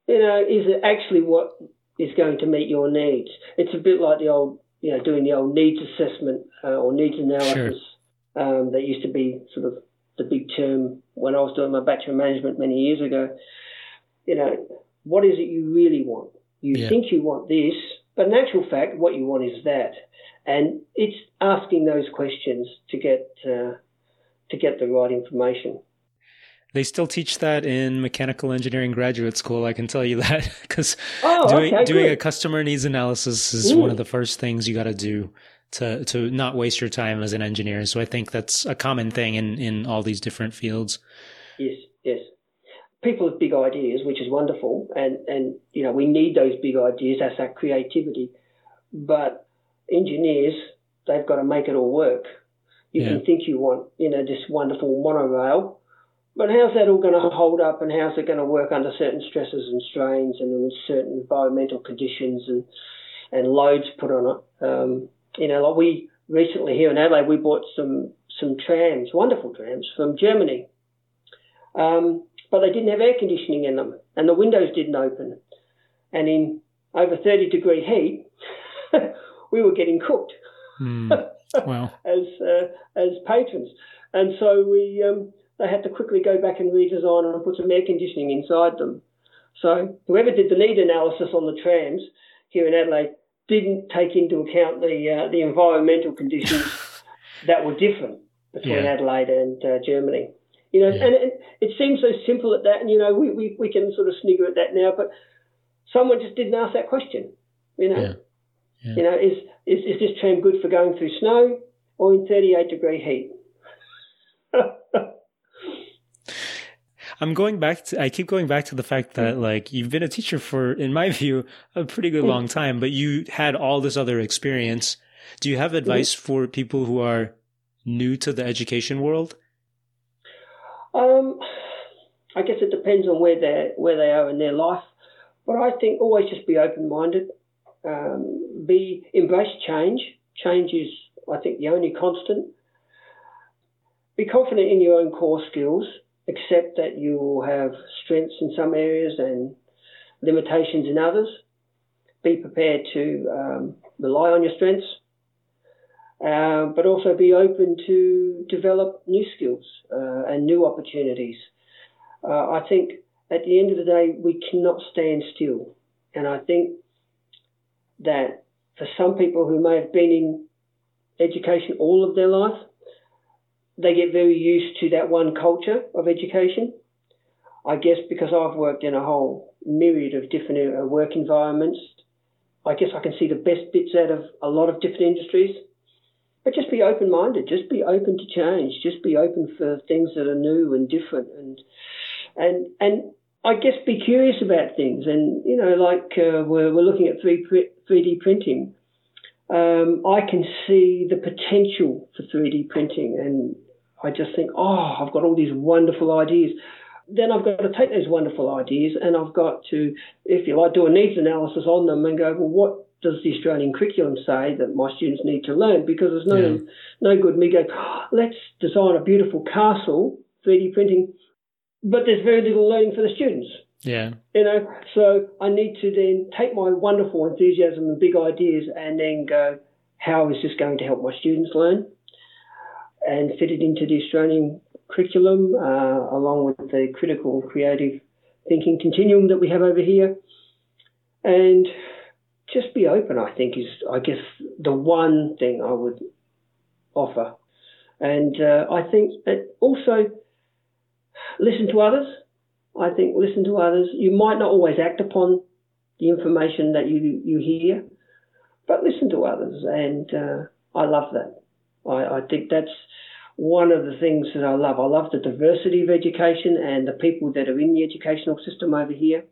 you know, is it actually what is going to meet your needs? It's a bit like the old, you know, doing the old needs assessment uh, or needs analysis sure. um, that used to be sort of the big term when I was doing my bachelor of management many years ago. You know, what is it you really want? You yeah. think you want this, but in actual fact, what you want is that. And it's asking those questions to get uh, to get the right information. They still teach that in mechanical engineering graduate school. I can tell you that *laughs* because oh, doing okay, doing a customer needs analysis is mm. one of the first things you got to do to to not waste your time as an engineer. So I think that's a common thing in in all these different fields. Yes, yes. People have big ideas, which is wonderful, and and you know we need those big ideas. That's that creativity, but engineers they've got to make it all work. You yeah. can think you want, you know, this wonderful monorail, but how's that all going to hold up and how's it going to work under certain stresses and strains and with certain environmental conditions and, and loads put on it? Um, you know, like we recently here in Adelaide, we bought some, some trams, wonderful trams from Germany. Um, but they didn't have air conditioning in them and the windows didn't open. And in over 30 degree heat, *laughs* we were getting cooked. Mm. *laughs* Wow. *laughs* as uh, as patrons, and so we um, they had to quickly go back and redesign and put some air conditioning inside them. So whoever did the need analysis on the trams here in Adelaide didn't take into account the uh, the environmental conditions *laughs* that were different between yeah. Adelaide and uh, Germany. You know, yeah. and it, it, seems so simple at that, and you know, we, we, we can sort of snigger at that now, but someone just didn't ask that question. You know, yeah. You know, is, is, is this tram good for going through snow or in 38 degree heat? *laughs* I'm going back to, I keep going back to the fact that, like, you've been a teacher for, in my view, a pretty good long *laughs* time, but you had all this other experience. Do you have advice mm-hmm. for people who are new to the education world? Um, I guess it depends on where they where they are in their life, but I think always just be open minded um, be embrace change. Change is, I think, the only constant. Be confident in your own core skills. Accept that you will have strengths in some areas and limitations in others. Be prepared to um, rely on your strengths, uh, but also be open to develop new skills uh, and new opportunities. Uh, I think at the end of the day, we cannot stand still. And I think that for some people who may have been in education all of their life, they get very used to that one culture of education. I guess because I've worked in a whole myriad of different uh, work environments, I guess I can see the best bits out of a lot of different industries. But just be open minded, just be open to change, just be open for things that are new and different and and and I guess be curious about things, and you know, like uh, we're, we're looking at 3 3D printing. Um, I can see the potential for 3D printing, and I just think, oh, I've got all these wonderful ideas. Then I've got to take those wonderful ideas, and I've got to, if you like, do a needs analysis on them, and go, well, what does the Australian curriculum say that my students need to learn? Because there's no yeah. no good me going, oh, let's design a beautiful castle, 3D printing but there's very little learning for the students. Yeah. You know, so I need to then take my wonderful enthusiasm and big ideas and then go, how is this going to help my students learn? And fit it into the Australian curriculum uh, along with the critical creative thinking continuum that we have over here. And just be open, I think, is, I guess, the one thing I would offer. And uh, I think that also listen to others. I think listen to others. You might not always act upon the information that you, you hear, but listen to others. And uh, I love that. I, I think that's one of the things that I love. I love the diversity of education and the people that are in the educational system over here.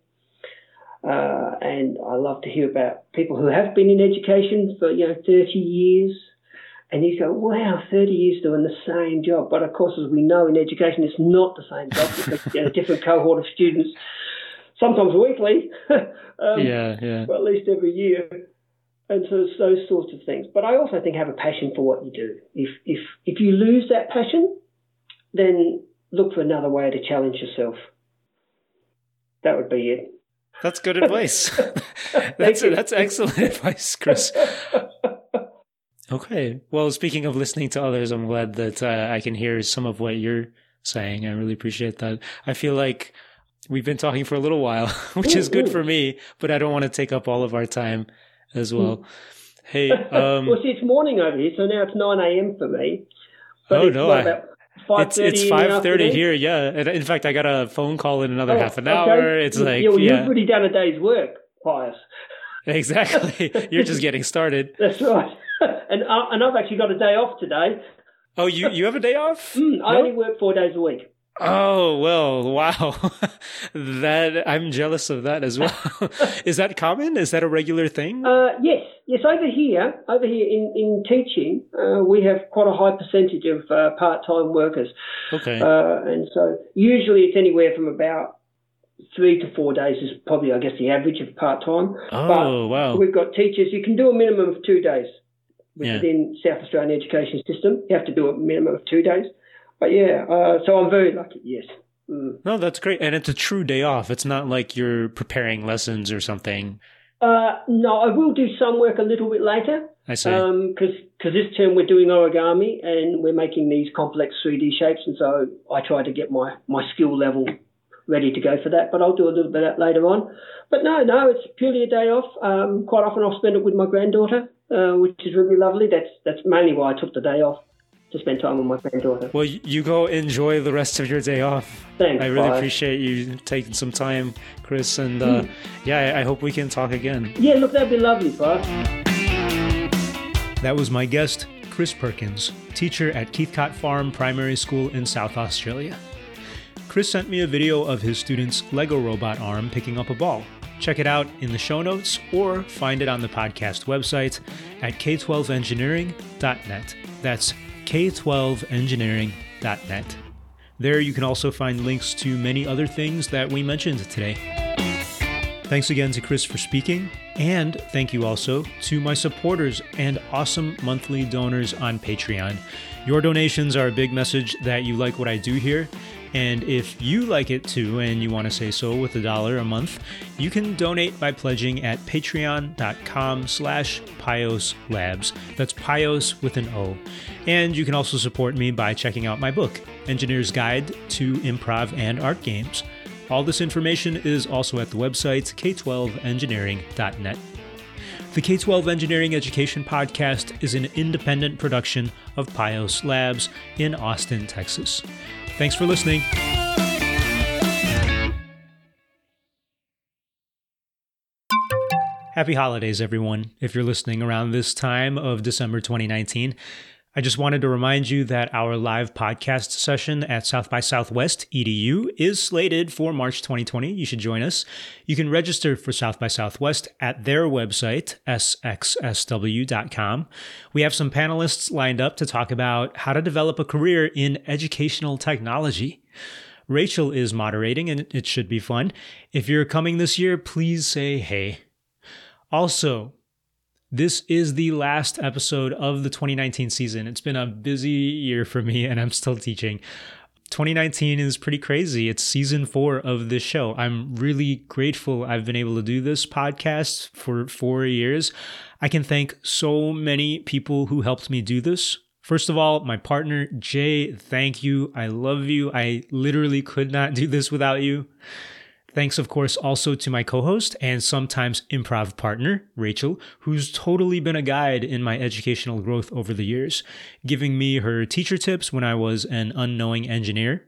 Uh, and I love to hear about people who have been in education for you know 30 years, and you go, wow, 30 years doing the same job. But of course, as we know in education, it's not the same job because you know, a *laughs* different cohort of students, sometimes weekly, *laughs* um, yeah, yeah, but at least every year. And so it's those sorts of things. But I also think have a passion for what you do. If if if you lose that passion, then look for another way to challenge yourself. That would be it. That's good advice. *laughs* that's that's excellent advice, Chris. Okay. Well, speaking of listening to others, I'm glad that uh, I can hear some of what you're saying. I really appreciate that. I feel like we've been talking for a little while, *laughs* which is good for me, but I don't want to take up all of our time as well. Mm. Hey, *laughs* um, well, see, it's morning over here, so now it's 9 a.m. for me. oh, no. I, it's it's five thirty here. Yeah, in fact, I got a phone call in another oh, half an okay. hour. It's like yeah, well, yeah. you've already done a day's work, Pius. *laughs* Exactly. You're just getting started. That's right. *laughs* And uh, and I've actually got a day off today. Oh, you you have a day off? *laughs* Mm, I no? only work four days a week. Oh well, wow. *laughs* that I'm jealous of that as well. Is that common? Is that a regular thing? Uh, yes, yes. Over here, over here in in teaching, uh, we have quite a high percentage of uh, part time workers. Okay. Uh, and so usually it's anywhere from about three to four days is probably, I guess, the average of part time. Oh but wow. We've got teachers. You can do a minimum of two days within yeah. South Australian education system. You have to do a minimum of two days. But yeah, uh, so I'm very lucky. Yes. Mm. No, that's great, and it's a true day off. It's not like you're preparing lessons or something. Uh, no, I will do some work a little bit later. I see. Because um, cause this term we're doing origami and we're making these complex 3D shapes, and so I try to get my, my skill level ready to go for that. But I'll do a little bit of that later on. But no, no, it's purely a day off. Um, quite often I'll spend it with my granddaughter, uh, which is really lovely. That's that's mainly why I took the day off to spend time with my granddaughter. Well, you go enjoy the rest of your day off. Thanks. I really bye. appreciate you taking some time, Chris. And uh, mm. yeah, I hope we can talk again. Yeah, look, that'd be lovely, bud. That was my guest, Chris Perkins, teacher at Keithcot Farm Primary School in South Australia. Chris sent me a video of his student's Lego robot arm picking up a ball. Check it out in the show notes or find it on the podcast website at k12engineering.net. That's k12engineering.net. There you can also find links to many other things that we mentioned today. Thanks again to Chris for speaking, and thank you also to my supporters and awesome monthly donors on Patreon. Your donations are a big message that you like what I do here, and if you like it too and you want to say so with a dollar a month, you can donate by pledging at patreon.com slash Pios Labs. That's Pios with an O. And you can also support me by checking out my book, Engineer's Guide to Improv and Art Games. All this information is also at the website k12engineering.net. The K 12 Engineering Education Podcast is an independent production of Pios Labs in Austin, Texas. Thanks for listening. Happy holidays, everyone, if you're listening around this time of December 2019. I just wanted to remind you that our live podcast session at South by Southwest EDU is slated for March 2020. You should join us. You can register for South by Southwest at their website, sxsw.com. We have some panelists lined up to talk about how to develop a career in educational technology. Rachel is moderating and it should be fun. If you're coming this year, please say hey. Also, this is the last episode of the 2019 season. It's been a busy year for me, and I'm still teaching. 2019 is pretty crazy. It's season four of this show. I'm really grateful I've been able to do this podcast for four years. I can thank so many people who helped me do this. First of all, my partner, Jay, thank you. I love you. I literally could not do this without you. Thanks, of course, also to my co host and sometimes improv partner, Rachel, who's totally been a guide in my educational growth over the years, giving me her teacher tips when I was an unknowing engineer.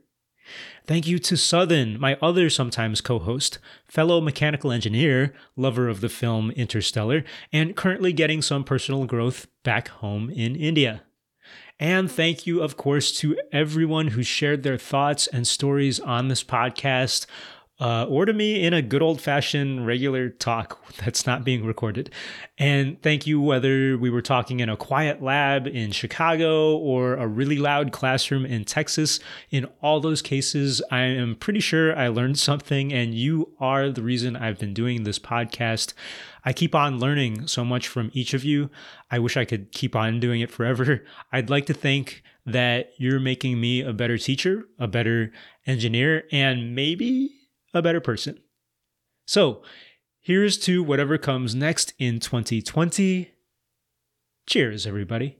Thank you to Southern, my other sometimes co host, fellow mechanical engineer, lover of the film Interstellar, and currently getting some personal growth back home in India. And thank you, of course, to everyone who shared their thoughts and stories on this podcast uh, or to me in a good old fashioned regular talk *laughs* that's not being recorded. And thank you, whether we were talking in a quiet lab in Chicago or a really loud classroom in Texas. In all those cases, I am pretty sure I learned something, and you are the reason I've been doing this podcast. I keep on learning so much from each of you. I wish I could keep on doing it forever. *laughs* I'd like to think that you're making me a better teacher, a better engineer, and maybe a better person. So, here's to whatever comes next in 2020. Cheers, everybody.